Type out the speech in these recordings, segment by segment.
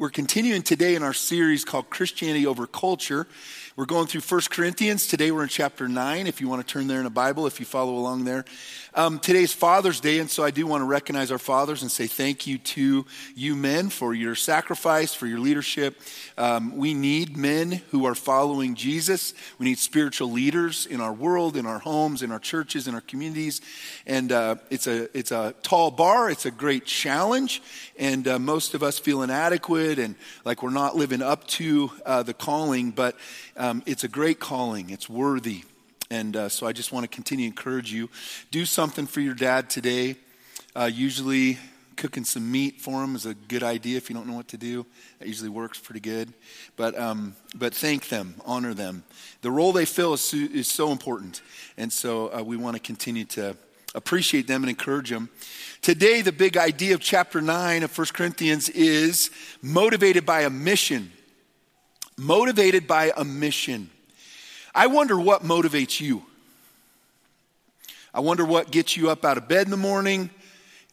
We're continuing today in our series called Christianity Over Culture. We're going through 1 Corinthians. Today we're in chapter 9, if you want to turn there in a Bible, if you follow along there. Um, today's Father's Day, and so I do want to recognize our fathers and say thank you to you men for your sacrifice, for your leadership. Um, we need men who are following Jesus. We need spiritual leaders in our world, in our homes, in our churches, in our communities. And uh, it's, a, it's a tall bar, it's a great challenge, and uh, most of us feel inadequate and like we're not living up to uh, the calling, but um, it's a great calling, it's worthy. And uh, so I just want to continue to encourage you. Do something for your dad today. Uh, usually, cooking some meat for him is a good idea if you don't know what to do. That usually works pretty good. But, um, but thank them, honor them. The role they fill is, is so important. And so uh, we want to continue to appreciate them and encourage them. Today, the big idea of chapter 9 of 1 Corinthians is motivated by a mission. Motivated by a mission. I wonder what motivates you. I wonder what gets you up out of bed in the morning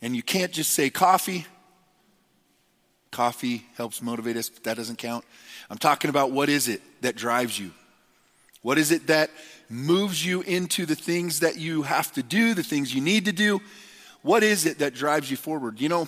and you can't just say coffee. Coffee helps motivate us, but that doesn't count. I'm talking about what is it that drives you? What is it that moves you into the things that you have to do, the things you need to do? What is it that drives you forward? You know,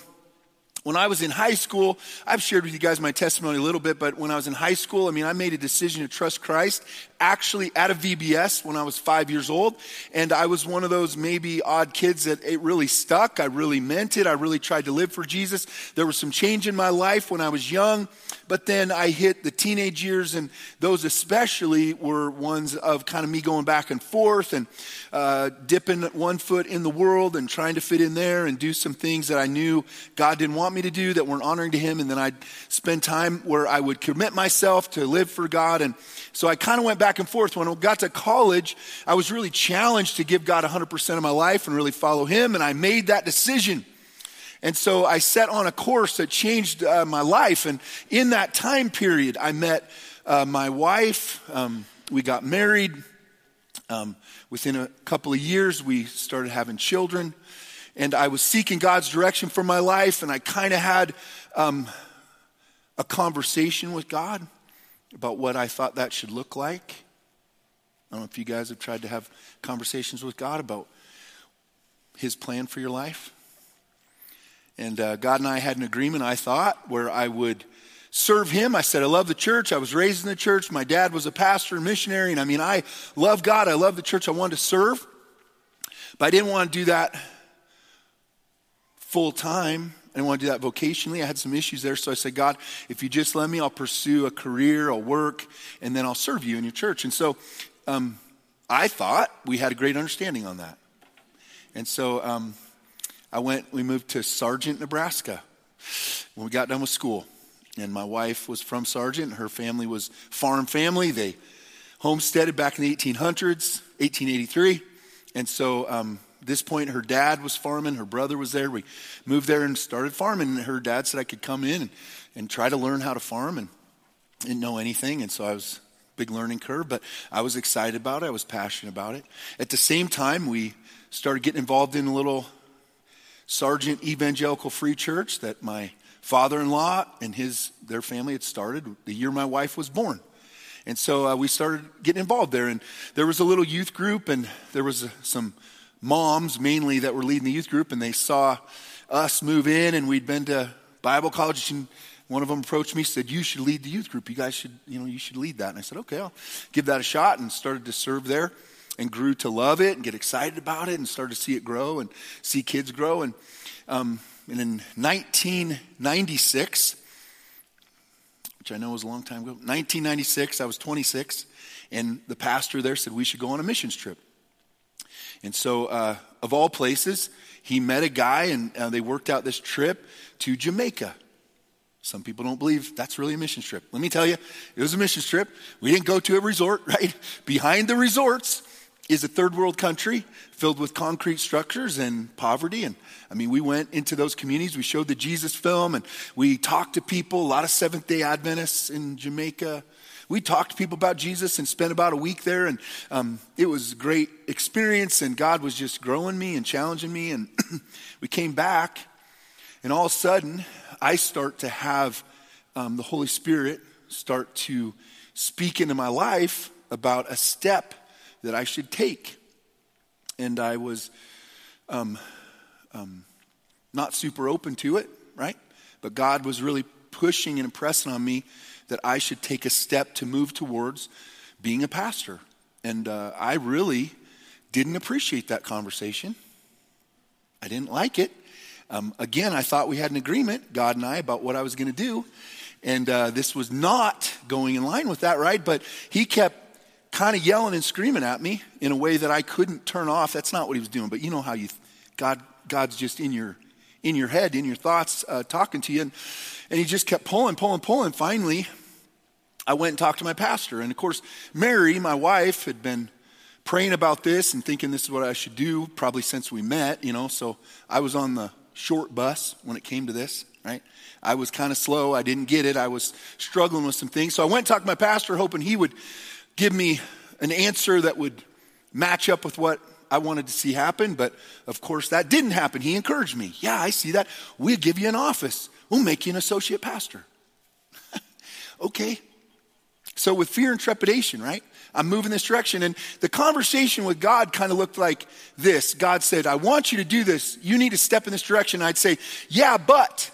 when I was in high school, I've shared with you guys my testimony a little bit, but when I was in high school, I mean, I made a decision to trust Christ actually at a VBS when I was five years old. And I was one of those maybe odd kids that it really stuck. I really meant it. I really tried to live for Jesus. There was some change in my life when I was young, but then I hit the teenage years, and those especially were ones of kind of me going back and forth and uh, dipping one foot in the world and trying to fit in there and do some things that I knew God didn't want me to do that weren't honoring to Him. And then I'd spend time where I would commit myself to live for God. And so I kind of went back and forth. When I got to college, I was really challenged to give God 100% of my life and really follow Him, and I made that decision. And so I set on a course that changed uh, my life. And in that time period, I met uh, my wife. Um, we got married. Um, within a couple of years, we started having children. And I was seeking God's direction for my life. And I kind of had um, a conversation with God about what I thought that should look like. I don't know if you guys have tried to have conversations with God about His plan for your life. And uh, God and I had an agreement, I thought, where I would serve Him. I said, I love the church. I was raised in the church. My dad was a pastor and missionary. And I mean, I love God. I love the church. I wanted to serve. But I didn't want to do that full time. I didn't want to do that vocationally. I had some issues there. So I said, God, if you just let me, I'll pursue a career, I'll work, and then I'll serve you in your church. And so um, I thought we had a great understanding on that. And so um, I went, we moved to Sargent, Nebraska when we got done with school. And my wife was from Sargent. Her family was farm family. They homesteaded back in the 1800s, 1883. And so um, this point, her dad was farming, her brother was there. We moved there and started farming. And her dad said I could come in and, and try to learn how to farm and didn't know anything. And so I was big learning curve, but I was excited about it. I was passionate about it. At the same time, we started getting involved in a little Sargent Evangelical Free Church that my father-in-law and his their family had started the year my wife was born. And so uh, we started getting involved there. And there was a little youth group, and there was uh, some moms mainly that were leading the youth group, and they saw us move in, and we'd been to Bible college, and one of them approached me, said, "You should lead the youth group. You guys should, you know, you should lead that." And I said, "Okay, I'll give that a shot," and started to serve there, and grew to love it and get excited about it, and started to see it grow and see kids grow. And, um, and in 1996, which I know was a long time ago, 1996, I was 26, and the pastor there said we should go on a missions trip. And so, uh, of all places, he met a guy and uh, they worked out this trip to Jamaica. Some people don't believe that's really a mission trip. Let me tell you, it was a mission trip. We didn't go to a resort, right? Behind the resorts is a third world country filled with concrete structures and poverty. And I mean, we went into those communities. We showed the Jesus film and we talked to people, a lot of Seventh day Adventists in Jamaica, we talked to people about Jesus and spent about a week there, and um, it was a great experience. And God was just growing me and challenging me. And we came back, and all of a sudden, I start to have um, the Holy Spirit start to speak into my life about a step that I should take. And I was um, um, not super open to it, right? But God was really pushing and impressing on me that I should take a step to move towards being a pastor. And uh, I really didn't appreciate that conversation. I didn't like it. Um, again, I thought we had an agreement, God and I, about what I was going to do. And uh, this was not going in line with that, right? But he kept kind of yelling and screaming at me in a way that I couldn't turn off. That's not what he was doing. But you know how you, God, God's just in your, in your head, in your thoughts, uh, talking to you. And, and he just kept pulling, pulling, pulling. Finally, I went and talked to my pastor. And of course, Mary, my wife, had been praying about this and thinking this is what I should do probably since we met, you know. So I was on the short bus when it came to this, right? I was kind of slow. I didn't get it. I was struggling with some things. So I went and talked to my pastor, hoping he would give me an answer that would match up with what I wanted to see happen. But of course, that didn't happen. He encouraged me. Yeah, I see that. We'll give you an office, we'll make you an associate pastor. okay. So, with fear and trepidation, right? I'm moving this direction. And the conversation with God kind of looked like this God said, I want you to do this. You need to step in this direction. I'd say, Yeah, but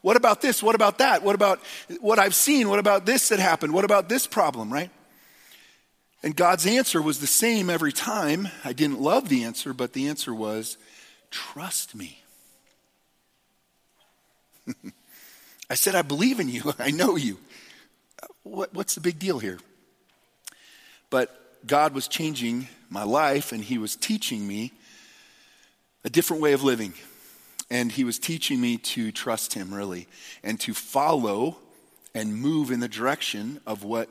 what about this? What about that? What about what I've seen? What about this that happened? What about this problem, right? And God's answer was the same every time. I didn't love the answer, but the answer was, Trust me. I said, I believe in you. I know you. What, what's the big deal here? But God was changing my life and He was teaching me a different way of living. And He was teaching me to trust Him, really, and to follow and move in the direction of what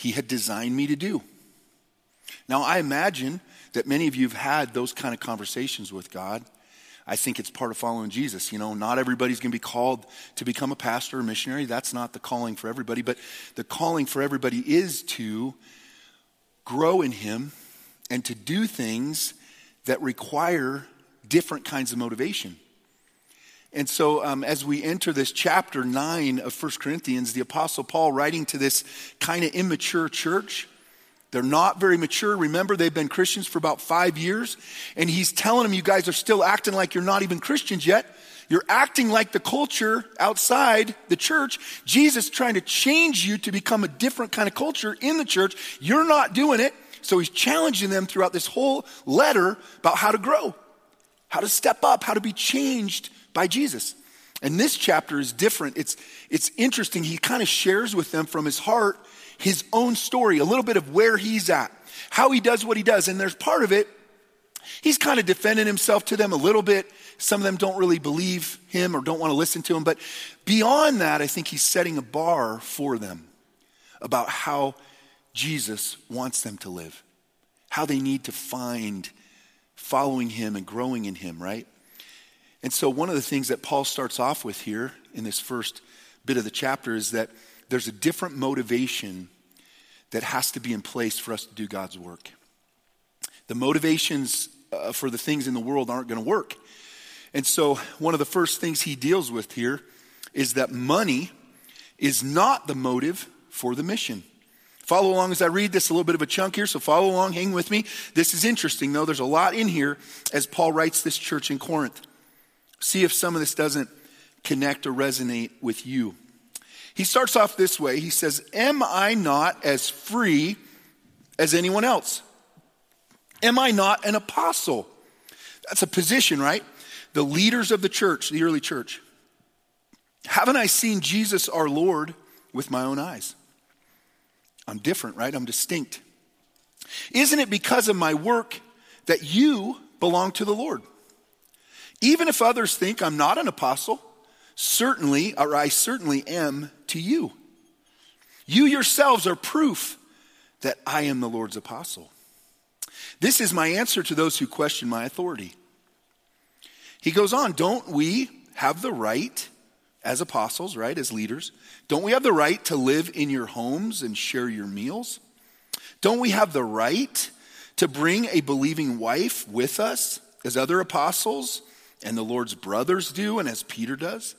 He had designed me to do. Now, I imagine that many of you have had those kind of conversations with God. I think it's part of following Jesus. You know, not everybody's going to be called to become a pastor or missionary. That's not the calling for everybody. But the calling for everybody is to grow in Him and to do things that require different kinds of motivation. And so, um, as we enter this chapter 9 of 1 Corinthians, the Apostle Paul writing to this kind of immature church, they're not very mature. Remember, they've been Christians for about five years. And he's telling them, you guys are still acting like you're not even Christians yet. You're acting like the culture outside the church. Jesus trying to change you to become a different kind of culture in the church. You're not doing it. So he's challenging them throughout this whole letter about how to grow, how to step up, how to be changed by Jesus. And this chapter is different. It's, it's interesting. He kind of shares with them from his heart his own story, a little bit of where he's at, how he does what he does. And there's part of it, he's kind of defending himself to them a little bit. Some of them don't really believe him or don't want to listen to him. But beyond that, I think he's setting a bar for them about how Jesus wants them to live, how they need to find following him and growing in him, right? And so, one of the things that Paul starts off with here in this first bit of the chapter is that there's a different motivation that has to be in place for us to do God's work. The motivations uh, for the things in the world aren't going to work. And so, one of the first things he deals with here is that money is not the motive for the mission. Follow along as I read this, a little bit of a chunk here, so follow along, hang with me. This is interesting, though. There's a lot in here as Paul writes this church in Corinth. See if some of this doesn't connect or resonate with you. He starts off this way He says, Am I not as free as anyone else? Am I not an apostle? That's a position, right? The leaders of the church, the early church. Haven't I seen Jesus our Lord with my own eyes? I'm different, right? I'm distinct. Isn't it because of my work that you belong to the Lord? Even if others think I'm not an apostle, certainly, or I certainly am to you. You yourselves are proof that I am the Lord's apostle. This is my answer to those who question my authority. He goes on, don't we have the right, as apostles, right, as leaders, don't we have the right to live in your homes and share your meals? Don't we have the right to bring a believing wife with us, as other apostles and the Lord's brothers do, and as Peter does?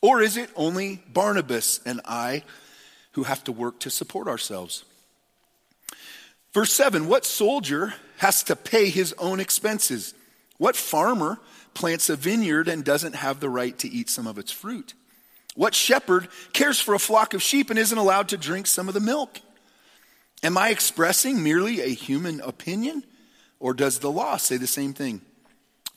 Or is it only Barnabas and I who have to work to support ourselves? Verse 7 What soldier has to pay his own expenses? What farmer plants a vineyard and doesn't have the right to eat some of its fruit? What shepherd cares for a flock of sheep and isn't allowed to drink some of the milk? Am I expressing merely a human opinion? Or does the law say the same thing?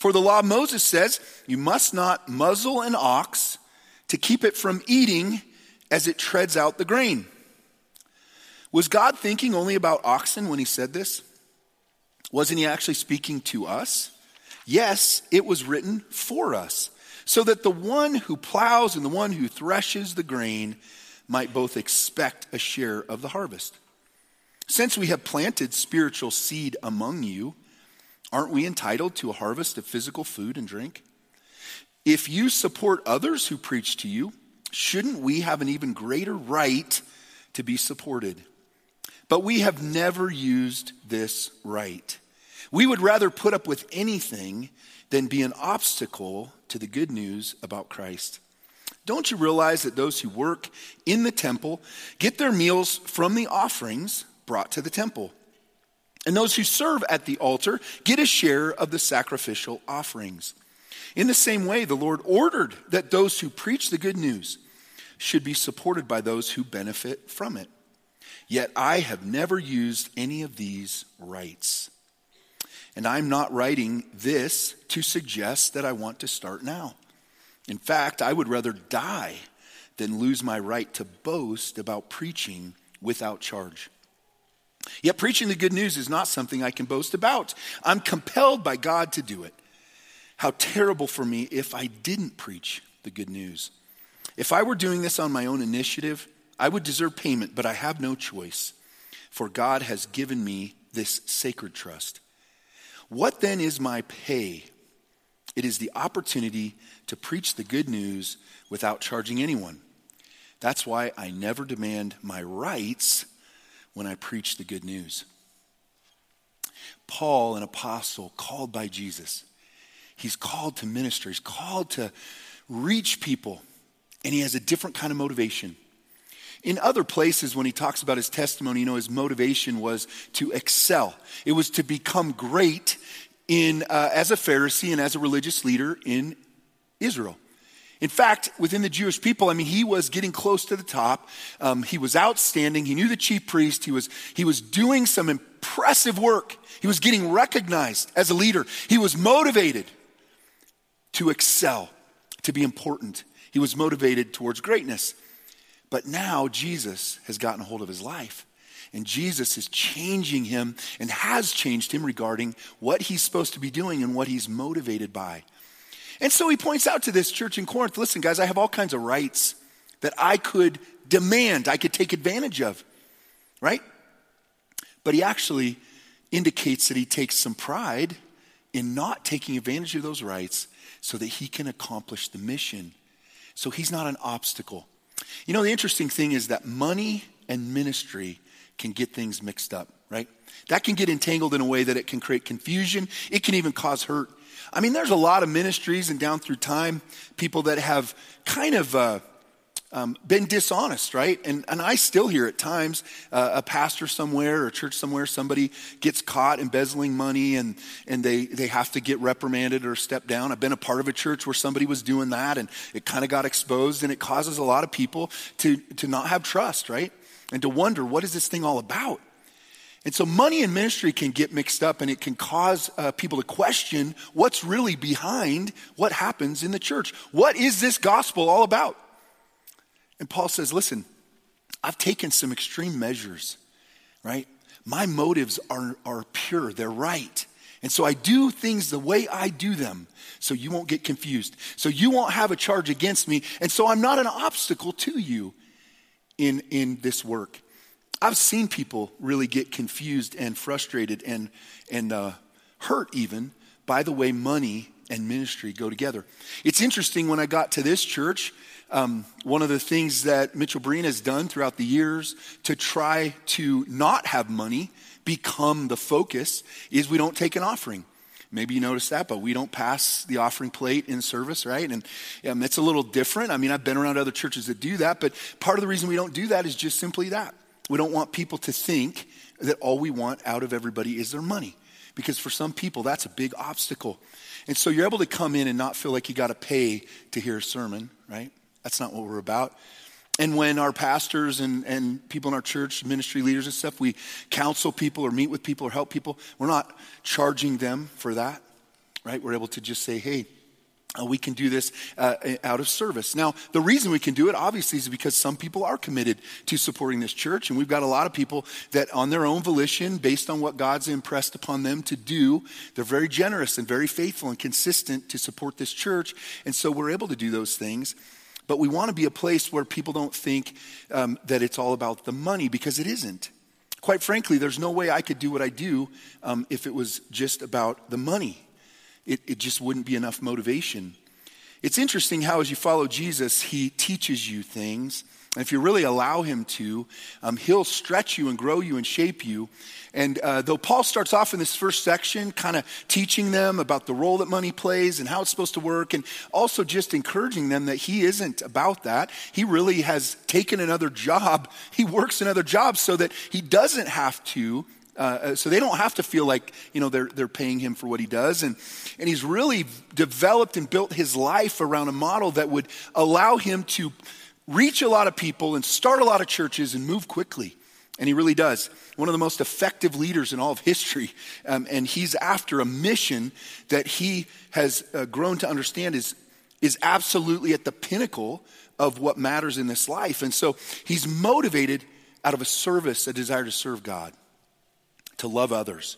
For the law of Moses says, You must not muzzle an ox to keep it from eating as it treads out the grain. Was God thinking only about oxen when he said this? Wasn't he actually speaking to us? Yes, it was written for us, so that the one who plows and the one who threshes the grain might both expect a share of the harvest. Since we have planted spiritual seed among you, aren't we entitled to a harvest of physical food and drink? If you support others who preach to you, shouldn't we have an even greater right to be supported? But we have never used this right. We would rather put up with anything than be an obstacle to the good news about Christ. Don't you realize that those who work in the temple get their meals from the offerings brought to the temple? And those who serve at the altar get a share of the sacrificial offerings. In the same way, the Lord ordered that those who preach the good news should be supported by those who benefit from it. Yet I have never used any of these rights. And I'm not writing this to suggest that I want to start now. In fact, I would rather die than lose my right to boast about preaching without charge. Yet preaching the good news is not something I can boast about. I'm compelled by God to do it. How terrible for me if I didn't preach the good news. If I were doing this on my own initiative, I would deserve payment, but I have no choice, for God has given me this sacred trust. What then is my pay? It is the opportunity to preach the good news without charging anyone. That's why I never demand my rights when I preach the good news. Paul, an apostle called by Jesus, He's called to minister, he's called to reach people, and he has a different kind of motivation. In other places, when he talks about his testimony, you know, his motivation was to excel. It was to become great in, uh, as a Pharisee and as a religious leader in Israel. In fact, within the Jewish people, I mean, he was getting close to the top. Um, he was outstanding. He knew the chief priest. He was, he was doing some impressive work. He was getting recognized as a leader. He was motivated to excel, to be important. He was motivated towards greatness. But now Jesus has gotten a hold of his life. And Jesus is changing him and has changed him regarding what he's supposed to be doing and what he's motivated by. And so he points out to this church in Corinth listen, guys, I have all kinds of rights that I could demand, I could take advantage of, right? But he actually indicates that he takes some pride in not taking advantage of those rights so that he can accomplish the mission. So he's not an obstacle. You know, the interesting thing is that money and ministry can get things mixed up, right? That can get entangled in a way that it can create confusion. It can even cause hurt. I mean, there's a lot of ministries and down through time, people that have kind of uh, um, been dishonest, right? And, and I still hear at times uh, a pastor somewhere or a church somewhere, somebody gets caught embezzling money and, and they, they have to get reprimanded or step down. I've been a part of a church where somebody was doing that and it kind of got exposed and it causes a lot of people to, to not have trust, right? And to wonder, what is this thing all about? And so money and ministry can get mixed up and it can cause uh, people to question what's really behind what happens in the church. What is this gospel all about? And Paul says, listen, I've taken some extreme measures, right? My motives are, are pure, they're right. And so I do things the way I do them so you won't get confused. So you won't have a charge against me. And so I'm not an obstacle to you in, in this work. I've seen people really get confused and frustrated and, and uh, hurt even by the way money and ministry go together. It's interesting when I got to this church, um, one of the things that Mitchell Breen has done throughout the years to try to not have money become the focus is we don't take an offering. Maybe you noticed that, but we don't pass the offering plate in service, right? And um, it's a little different. I mean, I've been around other churches that do that, but part of the reason we don't do that is just simply that. We don't want people to think that all we want out of everybody is their money. Because for some people, that's a big obstacle. And so you're able to come in and not feel like you got to pay to hear a sermon, right? That's not what we're about. And when our pastors and, and people in our church, ministry leaders and stuff, we counsel people or meet with people or help people, we're not charging them for that, right? We're able to just say, hey, uh, we can do this uh, out of service. Now, the reason we can do it, obviously, is because some people are committed to supporting this church. And we've got a lot of people that, on their own volition, based on what God's impressed upon them to do, they're very generous and very faithful and consistent to support this church. And so we're able to do those things. But we want to be a place where people don't think um, that it's all about the money because it isn't. Quite frankly, there's no way I could do what I do um, if it was just about the money. It, it just wouldn't be enough motivation. It's interesting how, as you follow Jesus, he teaches you things. And if you really allow him to, um, he'll stretch you and grow you and shape you. And uh, though Paul starts off in this first section, kind of teaching them about the role that money plays and how it's supposed to work, and also just encouraging them that he isn't about that. He really has taken another job. He works another job so that he doesn't have to. Uh, uh, so they don't have to feel like you know they're, they're paying him for what he does and, and he's really developed and built his life around a model that would allow him to reach a lot of people and start a lot of churches and move quickly and he really does. One of the most effective leaders in all of history. Um, and he's after a mission that he has uh, grown to understand is, is absolutely at the pinnacle of what matters in this life. And so he's motivated out of a service, a desire to serve God, to love others.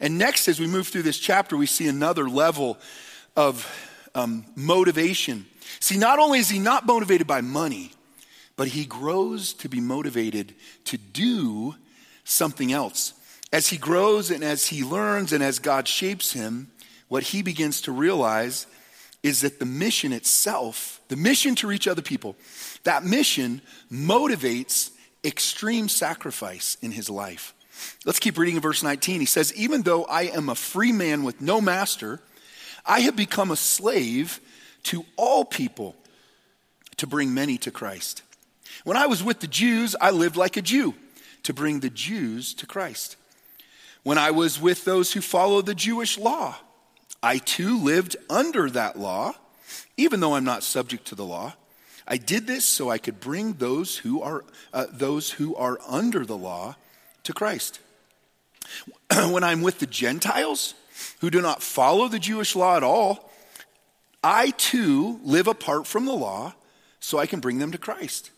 And next, as we move through this chapter, we see another level of um, motivation. See, not only is he not motivated by money, but he grows to be motivated to do something else. As he grows and as he learns and as God shapes him, what he begins to realize is that the mission itself, the mission to reach other people, that mission motivates extreme sacrifice in his life. Let's keep reading in verse 19. He says, Even though I am a free man with no master, I have become a slave to all people to bring many to Christ. When I was with the Jews, I lived like a Jew to bring the Jews to Christ. When I was with those who follow the Jewish law, I too lived under that law, even though I'm not subject to the law. I did this so I could bring those who are, uh, those who are under the law to Christ. when I'm with the Gentiles who do not follow the Jewish law at all, I too live apart from the law so I can bring them to Christ.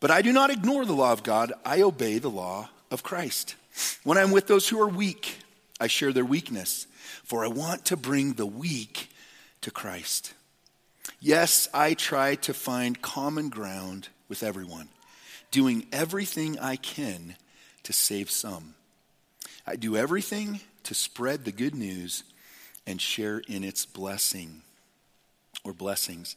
But I do not ignore the law of God, I obey the law of Christ. When I'm with those who are weak, I share their weakness, for I want to bring the weak to Christ. Yes, I try to find common ground with everyone, doing everything I can to save some. I do everything to spread the good news and share in its blessing or blessings.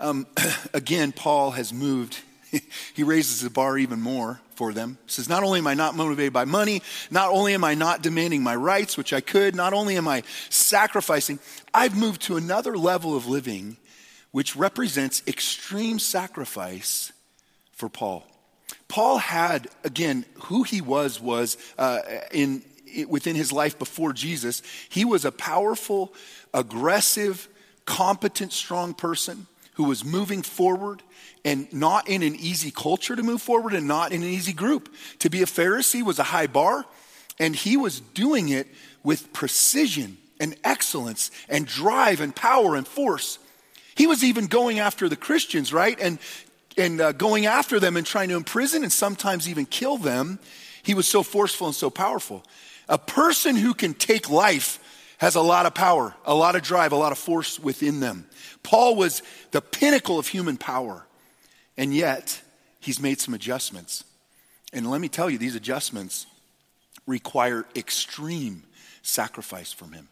Um, again, Paul has moved he raises the bar even more for them. He says, Not only am I not motivated by money, not only am I not demanding my rights, which I could, not only am I sacrificing, I've moved to another level of living which represents extreme sacrifice for Paul. Paul had, again, who he was, was uh, in, within his life before Jesus, he was a powerful, aggressive, competent, strong person who was moving forward and not in an easy culture to move forward and not in an easy group. To be a Pharisee was a high bar, and he was doing it with precision and excellence and drive and power and force. He was even going after the Christians, right? And, and uh, going after them and trying to imprison and sometimes even kill them. He was so forceful and so powerful. A person who can take life has a lot of power, a lot of drive, a lot of force within them. Paul was the pinnacle of human power. And yet, he's made some adjustments. And let me tell you, these adjustments require extreme sacrifice from him.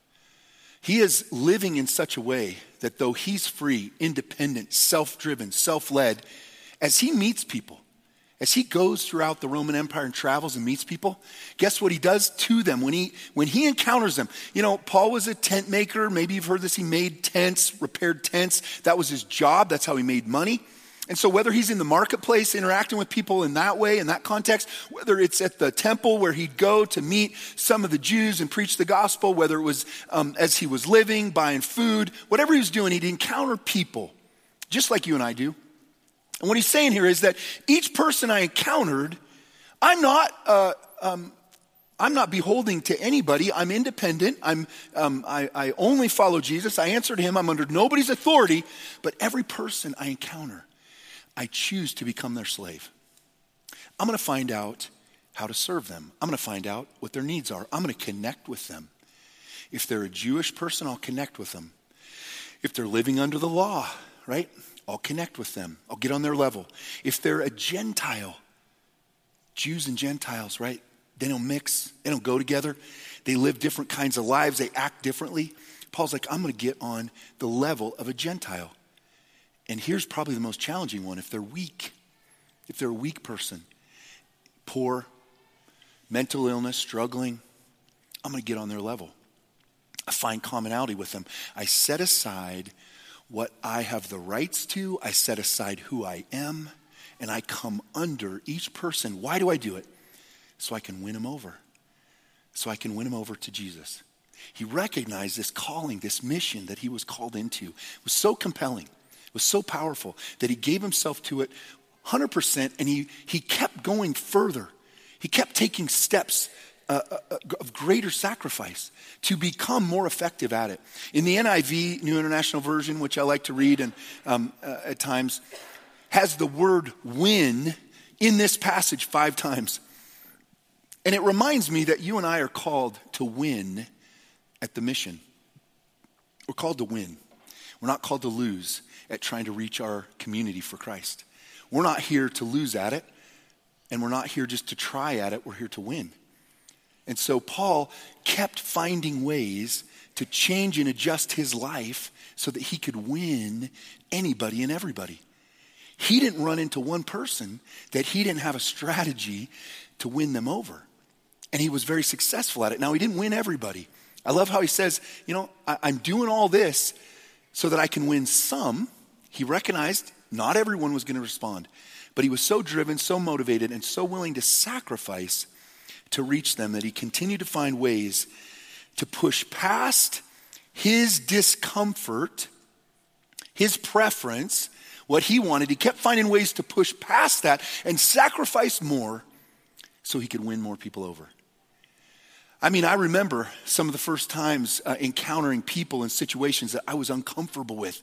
He is living in such a way that though he's free, independent, self driven, self led, as he meets people, As he goes throughout the Roman Empire and travels and meets people, guess what he does to them when he when he encounters them? You know, Paul was a tent maker. Maybe you've heard this. He made tents, repaired tents. That was his job. That's how he made money. And so, whether he's in the marketplace interacting with people in that way, in that context, whether it's at the temple where he'd go to meet some of the Jews and preach the gospel, whether it was um, as he was living, buying food, whatever he was doing, he'd encounter people, just like you and I do. And what he's saying here is that each person I encountered, I'm not, uh, um, I'm not beholding to anybody. I'm independent. I'm, um, I, I only follow Jesus. I answer to him. I'm under nobody's authority. But every person I encounter, I choose to become their slave. I'm going to find out how to serve them. I'm going to find out what their needs are. I'm going to connect with them. If they're a Jewish person, I'll connect with them. If they're living under the law, right? I'll connect with them. I'll get on their level. If they're a Gentile, Jews and Gentiles, right? They don't mix, they don't go together. They live different kinds of lives, they act differently. Paul's like, I'm going to get on the level of a Gentile. And here's probably the most challenging one if they're weak, if they're a weak person, poor, mental illness, struggling, I'm going to get on their level. I find commonality with them. I set aside what I have the rights to, I set aside who I am, and I come under each person. Why do I do it? So I can win them over. So I can win them over to Jesus. He recognized this calling, this mission that he was called into. It was so compelling, it was so powerful that he gave himself to it 100%, and he, he kept going further. He kept taking steps of greater sacrifice to become more effective at it. In the NIV, New International Version, which I like to read and um, uh, at times, has the word win in this passage five times. And it reminds me that you and I are called to win at the mission. We're called to win. We're not called to lose at trying to reach our community for Christ. We're not here to lose at it, and we're not here just to try at it. We're here to win. And so Paul kept finding ways to change and adjust his life so that he could win anybody and everybody. He didn't run into one person that he didn't have a strategy to win them over. And he was very successful at it. Now, he didn't win everybody. I love how he says, you know, I, am doing all this so that I can win some. He recognized not everyone was going to respond, but he was so driven, so motivated, and so willing to sacrifice to reach them, that he continued to find ways to push past his discomfort, his preference, what he wanted. He kept finding ways to push past that and sacrifice more so he could win more people over. I mean, I remember some of the first times uh, encountering people in situations that I was uncomfortable with.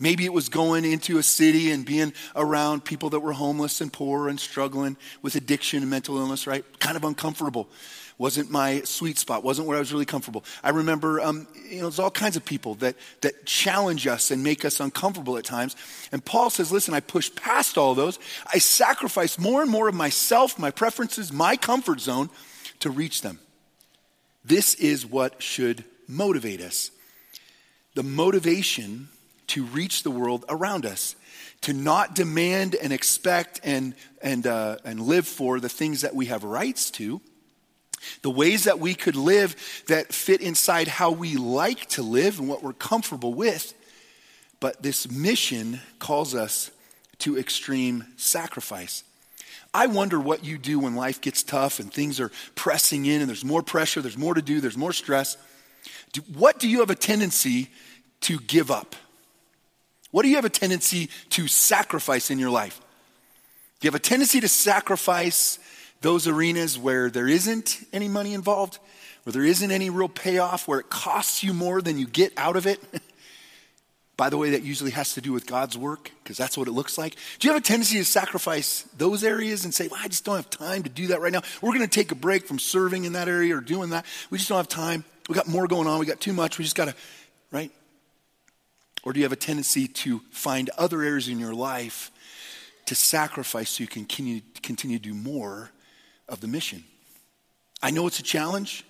Maybe it was going into a city and being around people that were homeless and poor and struggling with addiction and mental illness, right? Kind of uncomfortable. Wasn't my sweet spot, wasn't where I was really comfortable. I remember, um, you know, there's all kinds of people that, that challenge us and make us uncomfortable at times. And Paul says, listen, I push past all those. I sacrifice more and more of myself, my preferences, my comfort zone to reach them. This is what should motivate us. The motivation to reach the world around us, to not demand and expect and, and, uh, and live for the things that we have rights to, the ways that we could live that fit inside how we like to live and what we're comfortable with. But this mission calls us to extreme sacrifice. I wonder what you do when life gets tough and things are pressing in and there's more pressure, there's more to do, there's more stress. Do, what do you have a tendency to give up? What do you have a tendency to sacrifice in your life? Do you have a tendency to sacrifice those arenas where there isn't any money involved, where there isn't any real payoff, where it costs you more than you get out of it? By the way, that usually has to do with God's work, because that's what it looks like. Do you have a tendency to sacrifice those areas and say, well, I just don't have time to do that right now? We're going to take a break from serving in that area or doing that. We just don't have time. We got more going on. We got too much. We just got to, right? Or do you have a tendency to find other areas in your life to sacrifice so you can continue, to do more of the mission? I know it's a challenge.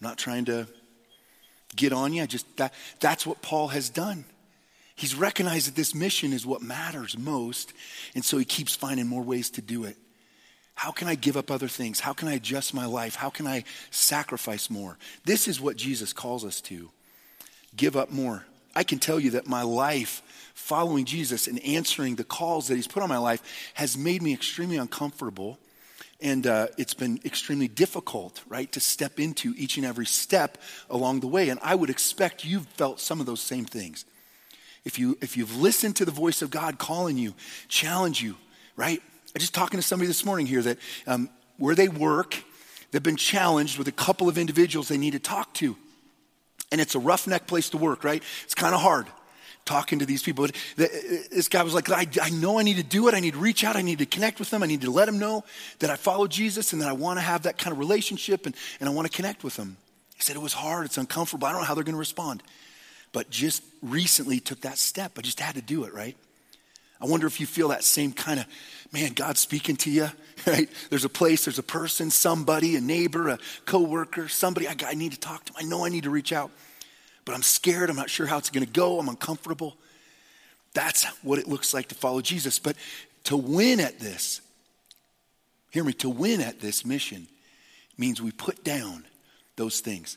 I'm not trying to get on you. I just that that's what Paul has done. He's recognized that this mission is what matters most, and so he keeps finding more ways to do it. How can I give up other things? How can I adjust my life? How can I sacrifice more? This is what Jesus calls us to give up more. I can tell you that my life following Jesus and answering the calls that he's put on my life has made me extremely uncomfortable. And uh, it's been extremely difficult, right, to step into each and every step along the way. And I would expect you've felt some of those same things. If, you, if you've listened to the voice of God calling you, challenge you, right? I just talking to somebody this morning here that um, where they work, they've been challenged with a couple of individuals they need to talk to. And it's a roughneck place to work, right? It's kind of hard talking to these people. This guy was like, I, I know I need to do it. I need to reach out. I need to connect with them. I need to let them know that I follow Jesus and that I want to have that kind of relationship and, and I want to connect with them. He said, It was hard. It's uncomfortable. I don't know how they're going to respond but just recently took that step. I just had to do it, right? I wonder if you feel that same kind of, man, God's speaking to you, right? There's a place, there's a person, somebody, a neighbor, a coworker, somebody I, I need to talk to. I know I need to reach out, but I'm scared. I'm not sure how it's going to go. I'm uncomfortable. That's what it looks like to follow Jesus. But to win at this, hear me, to win at this mission means we put down those things.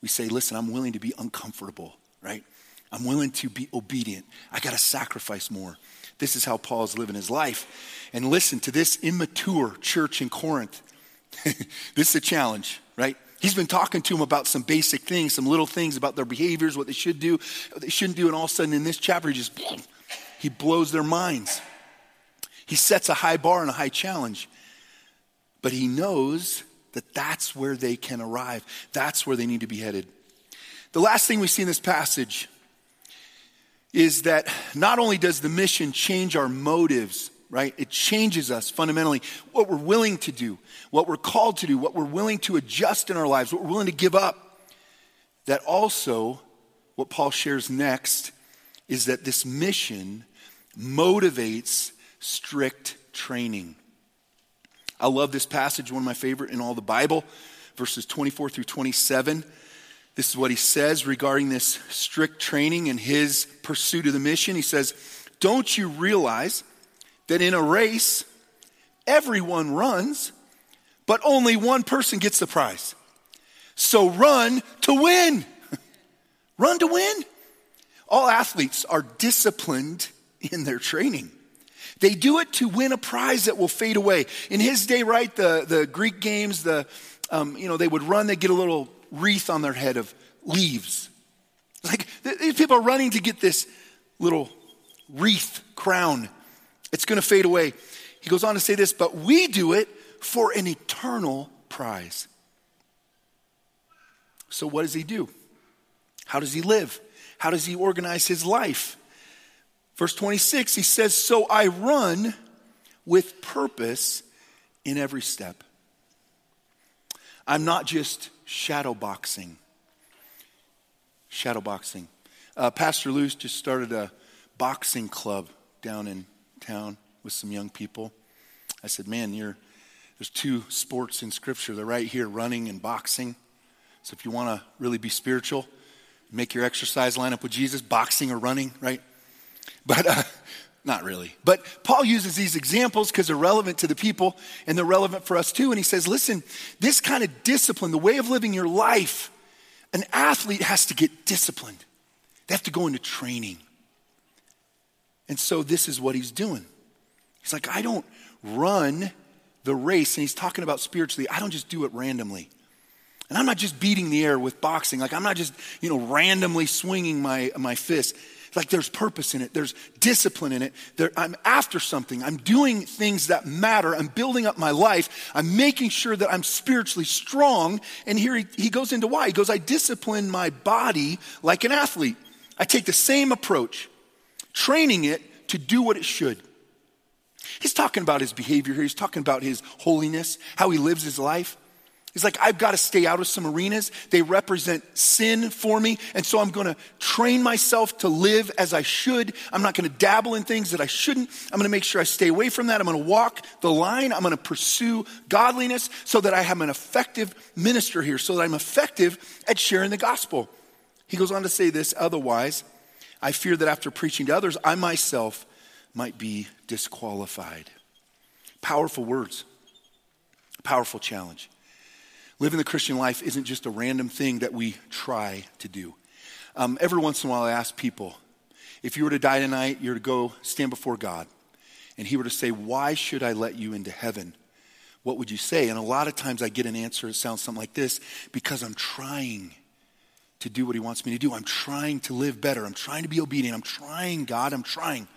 We say, listen, I'm willing to be uncomfortable right? I'm willing to be obedient. I got to sacrifice more. This is how Paul's living his life. And listen to this immature church in Corinth. this is a challenge, right? He's been talking to them about some basic things, some little things about their behaviors, what they should do, what they shouldn't do. And all of a sudden, in this chapter, he just he blows their minds. He sets a high bar and a high challenge, but he knows that that's where they can arrive. That's where they need to be headed. The last thing we see in this passage is that not only does the mission change our motives, right? It changes us fundamentally. What we're willing to do, what we're called to do, what we're willing to adjust in our lives, what we're willing to give up. That also, what Paul shares next is that this mission motivates strict training. I love this passage, one of my favorite in all the Bible, verses 24 through 27. This is what he says regarding this strict training and his pursuit of the mission. He says, Don't you realize that in a race, everyone runs, but only one person gets the prize? So run to win. run to win. All athletes are disciplined in their training. They do it to win a prize that will fade away. In his day, right, the, the Greek games, the, um, you know, they would run, they get a little wreath on their head of leaves. Like these people are running to get this little wreath crown. It's going to fade away. He goes on to say this, but we do it for an eternal prize. So, what does he do? How does he live? How does he organize his life? Verse 26, he says, So I run with purpose in every step. I'm not just shadow boxing. Shadow boxing. Uh, Pastor Luce just started a boxing club down in town with some young people. I said, Man, you're, there's two sports in Scripture. They're right here running and boxing. So if you want to really be spiritual, make your exercise line up with Jesus, boxing or running, right? But uh, not really. But Paul uses these examples because they're relevant to the people and they're relevant for us too. And he says, listen, this kind of discipline, the way of living your life, an athlete has to get disciplined. They have to go into training. And so this is what he's doing. He's like, I don't run the race. And he's talking about spiritually, I don't just do it randomly. And I'm not just beating the air with boxing. Like I'm not just, you know, randomly swinging my, my fist like there's purpose in it, there's discipline in it. There, I'm after something, I'm doing things that matter, I'm building up my life, I'm making sure that I'm spiritually strong. And here he, he goes into why. He goes, I discipline my body like an athlete. I take the same approach, training it to do what it should. He's talking about his behavior here. He's talking about his holiness, how he lives his life. He's like, I've got to stay out of some arenas. They represent sin for me. And so I'm going to train myself to live as I should. I'm not going to dabble in things that I shouldn't. I'm going to make sure I stay away from that. I'm going to walk the line. I'm going to pursue godliness so that I have an effective minister here, so that I'm effective at sharing the gospel. He goes on to say this otherwise, I fear that after preaching to others, I myself might be disqualified. Powerful words, powerful challenge. Living the Christian life isn't just a random thing that we try to do. Um, every once in a while, I ask people if you were to die tonight, you're to go stand before God, and He were to say, Why should I let you into heaven? What would you say? And a lot of times I get an answer that sounds something like this because I'm trying to do what He wants me to do. I'm trying to live better. I'm trying to be obedient. I'm trying, God. I'm trying.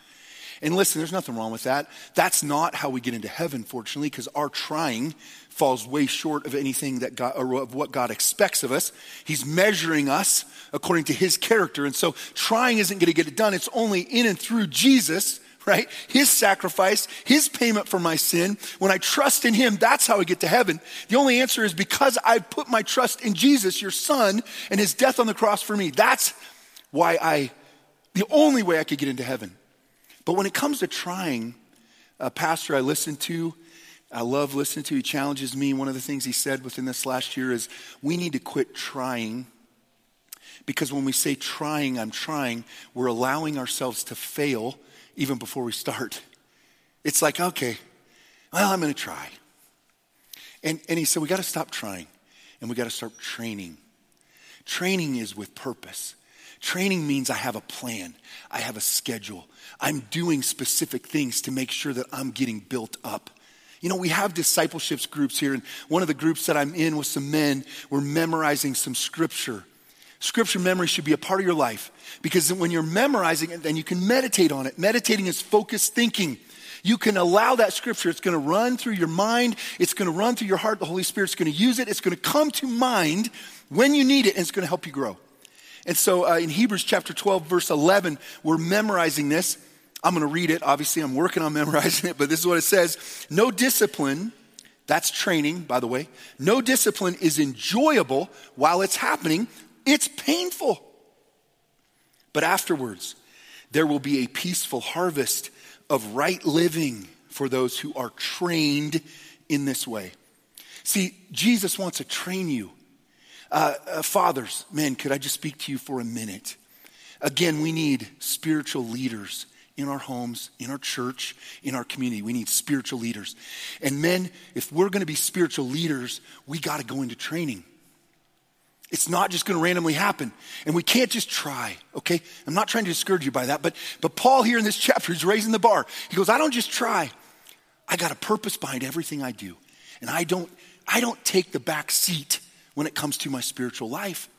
And listen, there's nothing wrong with that. That's not how we get into heaven, fortunately, because our trying falls way short of anything that God, or of what God expects of us. He's measuring us according to His character. And so trying isn't going to get it done. It's only in and through Jesus, right? His sacrifice, His payment for my sin. When I trust in Him, that's how I get to heaven. The only answer is because I put my trust in Jesus, your Son, and His death on the cross for me. That's why I, the only way I could get into heaven. But when it comes to trying, a pastor I listen to, I love listening to, he challenges me. One of the things he said within this last year is we need to quit trying. Because when we say trying, I'm trying, we're allowing ourselves to fail even before we start. It's like, okay, well, I'm going to try. And, and he said, we got to stop trying and we got to start training. Training is with purpose. Training means I have a plan, I have a schedule. I'm doing specific things to make sure that I'm getting built up. You know, we have discipleships groups here, and one of the groups that I'm in with some men, we're memorizing some scripture. Scripture memory should be a part of your life because when you're memorizing it, then you can meditate on it. Meditating is focused thinking. You can allow that scripture, it's going to run through your mind, it's going to run through your heart. The Holy Spirit's going to use it, it's going to come to mind when you need it, and it's going to help you grow. And so uh, in Hebrews chapter 12, verse 11, we're memorizing this. I'm going to read it. Obviously, I'm working on memorizing it, but this is what it says No discipline, that's training, by the way, no discipline is enjoyable while it's happening, it's painful. But afterwards, there will be a peaceful harvest of right living for those who are trained in this way. See, Jesus wants to train you uh, uh, fathers, men, could I just speak to you for a minute? Again, we need spiritual leaders in our homes, in our church, in our community. We need spiritual leaders. And men, if we're going to be spiritual leaders, we got to go into training. It's not just going to randomly happen. And we can't just try, okay? I'm not trying to discourage you by that, but, but Paul here in this chapter is raising the bar. He goes, I don't just try. I got a purpose behind everything I do. And I don't, I don't take the back seat when it comes to my spiritual life.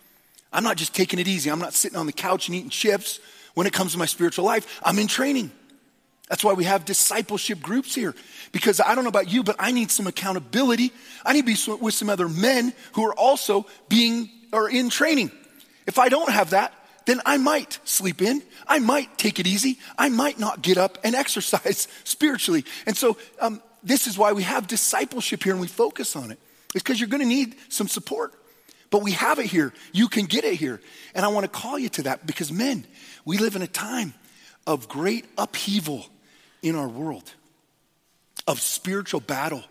I'm not just taking it easy. I'm not sitting on the couch and eating chips. When it comes to my spiritual life, I'm in training. That's why we have discipleship groups here. Because I don't know about you, but I need some accountability. I need to be with some other men who are also being or in training. If I don't have that, then I might sleep in. I might take it easy. I might not get up and exercise spiritually. And so, um, this is why we have discipleship here and we focus on it. It's because you're going to need some support. But we have it here. You can get it here. And I want to call you to that because, men, we live in a time of great upheaval in our world, of spiritual battle.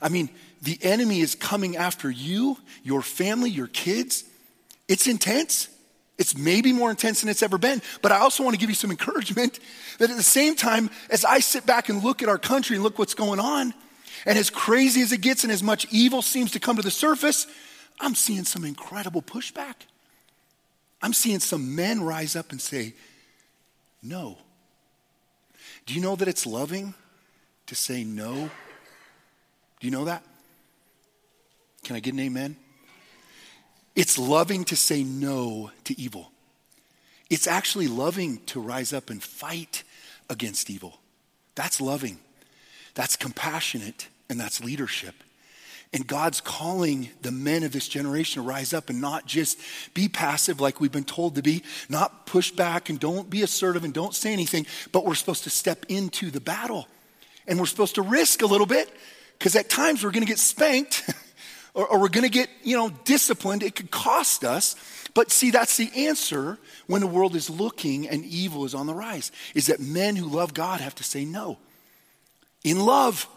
I mean, the enemy is coming after you, your family, your kids. It's intense. It's maybe more intense than it's ever been. But I also want to give you some encouragement that at the same time, as I sit back and look at our country and look what's going on, and as crazy as it gets and as much evil seems to come to the surface, I'm seeing some incredible pushback. I'm seeing some men rise up and say, no. Do you know that it's loving to say no? Do you know that? Can I get an amen? It's loving to say no to evil. It's actually loving to rise up and fight against evil. That's loving. That's compassionate and that's leadership. And God's calling the men of this generation to rise up and not just be passive like we've been told to be, not push back and don't be assertive and don't say anything, but we're supposed to step into the battle. And we're supposed to risk a little bit because at times we're going to get spanked or, or we're going to get, you know, disciplined. It could cost us. But see, that's the answer when the world is looking and evil is on the rise, is that men who love God have to say no. In love,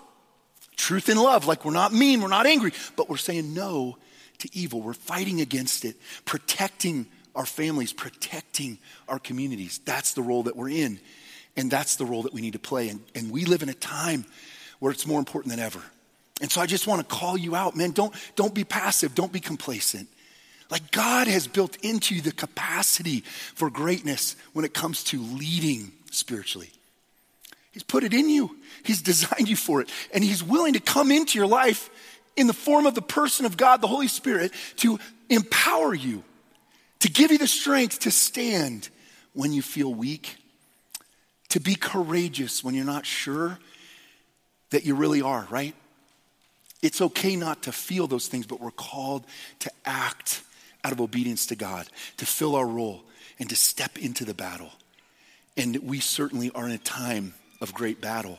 Truth in love, like we're not mean, we're not angry, but we're saying no to evil. We're fighting against it, protecting our families, protecting our communities. That's the role that we're in. And that's the role that we need to play. And, and we live in a time where it's more important than ever. And so I just want to call you out, man. Don't, don't be passive, don't be complacent. Like God has built into you the capacity for greatness when it comes to leading spiritually. He's put it in you, He's designed you for it, and He's willing to come into your life in the form of the person of God, the Holy Spirit, to empower you, to give you the strength to stand when you feel weak, to be courageous when you're not sure that you really are, right? It's okay not to feel those things, but we're called to act out of obedience to God, to fill our role, and to step into the battle. And we certainly are in a time of great battle.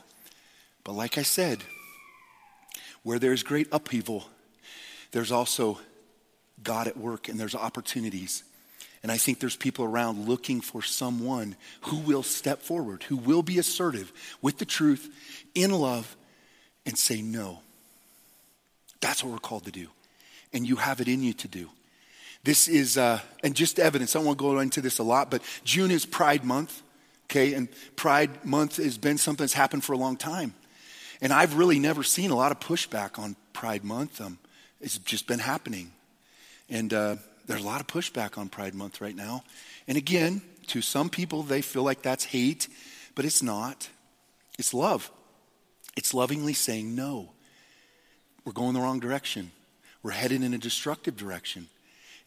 But like I said, where there's great upheaval, there's also God at work and there's opportunities. And I think there's people around looking for someone who will step forward, who will be assertive with the truth, in love, and say no. That's what we're called to do. And you have it in you to do. This is, uh, and just evidence, I won't go into this a lot, but June is Pride Month, okay? And Pride Month has been something that's happened for a long time. And I've really never seen a lot of pushback on Pride Month. Um, it's just been happening. And uh, there's a lot of pushback on Pride Month right now. And again, to some people, they feel like that's hate, but it's not. It's love. It's lovingly saying no. We're going the wrong direction. We're headed in a destructive direction.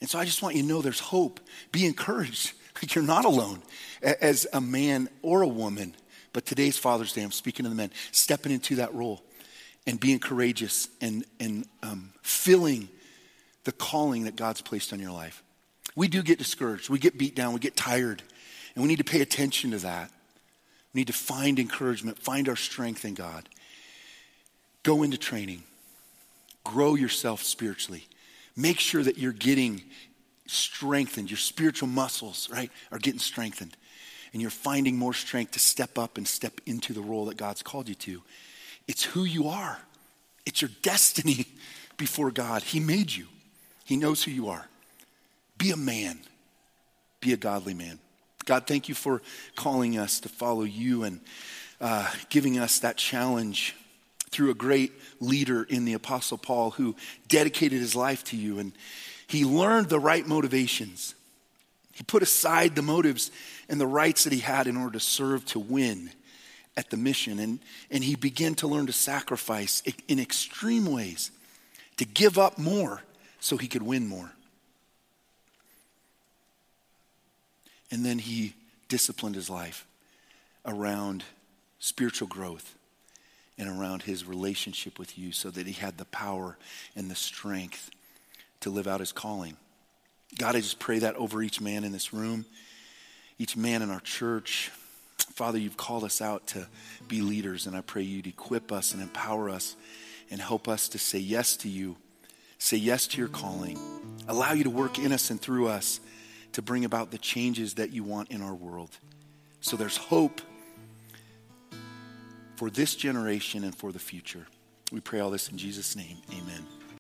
And so I just want you to know there's hope. Be encouraged. You're not alone as a man or a woman. But today's Father's Day, I'm speaking to the men, stepping into that role and being courageous and, and um, filling the calling that God's placed on your life. We do get discouraged. We get beat down. We get tired. And we need to pay attention to that. We need to find encouragement, find our strength in God. Go into training grow yourself spiritually. Make sure that you're getting strengthened. Your spiritual muscles, right, are getting strengthened. And you're finding more strength to step up and step into the role that God's called you to. It's who you are, it's your destiny before God. He made you, He knows who you are. Be a man, be a godly man. God, thank you for calling us to follow you and uh, giving us that challenge through a great leader in the Apostle Paul who dedicated his life to you. And he learned the right motivations. He put aside the motives and the rights that he had in order to serve to win at the mission. And, and he began to learn to sacrifice in extreme ways, to give up more so he could win more. And then he disciplined his life around spiritual growth and around his relationship with you so that he had the power and the strength to live out his calling. God, I just pray that over each man in this room, each man in our church. Father, you've called us out to be leaders, and I pray you'd equip us and empower us and help us to say yes to you, say yes to your calling, allow you to work in us and through us to bring about the changes that you want in our world. So there's hope for this generation and for the future. We pray all this in Jesus' name. Amen.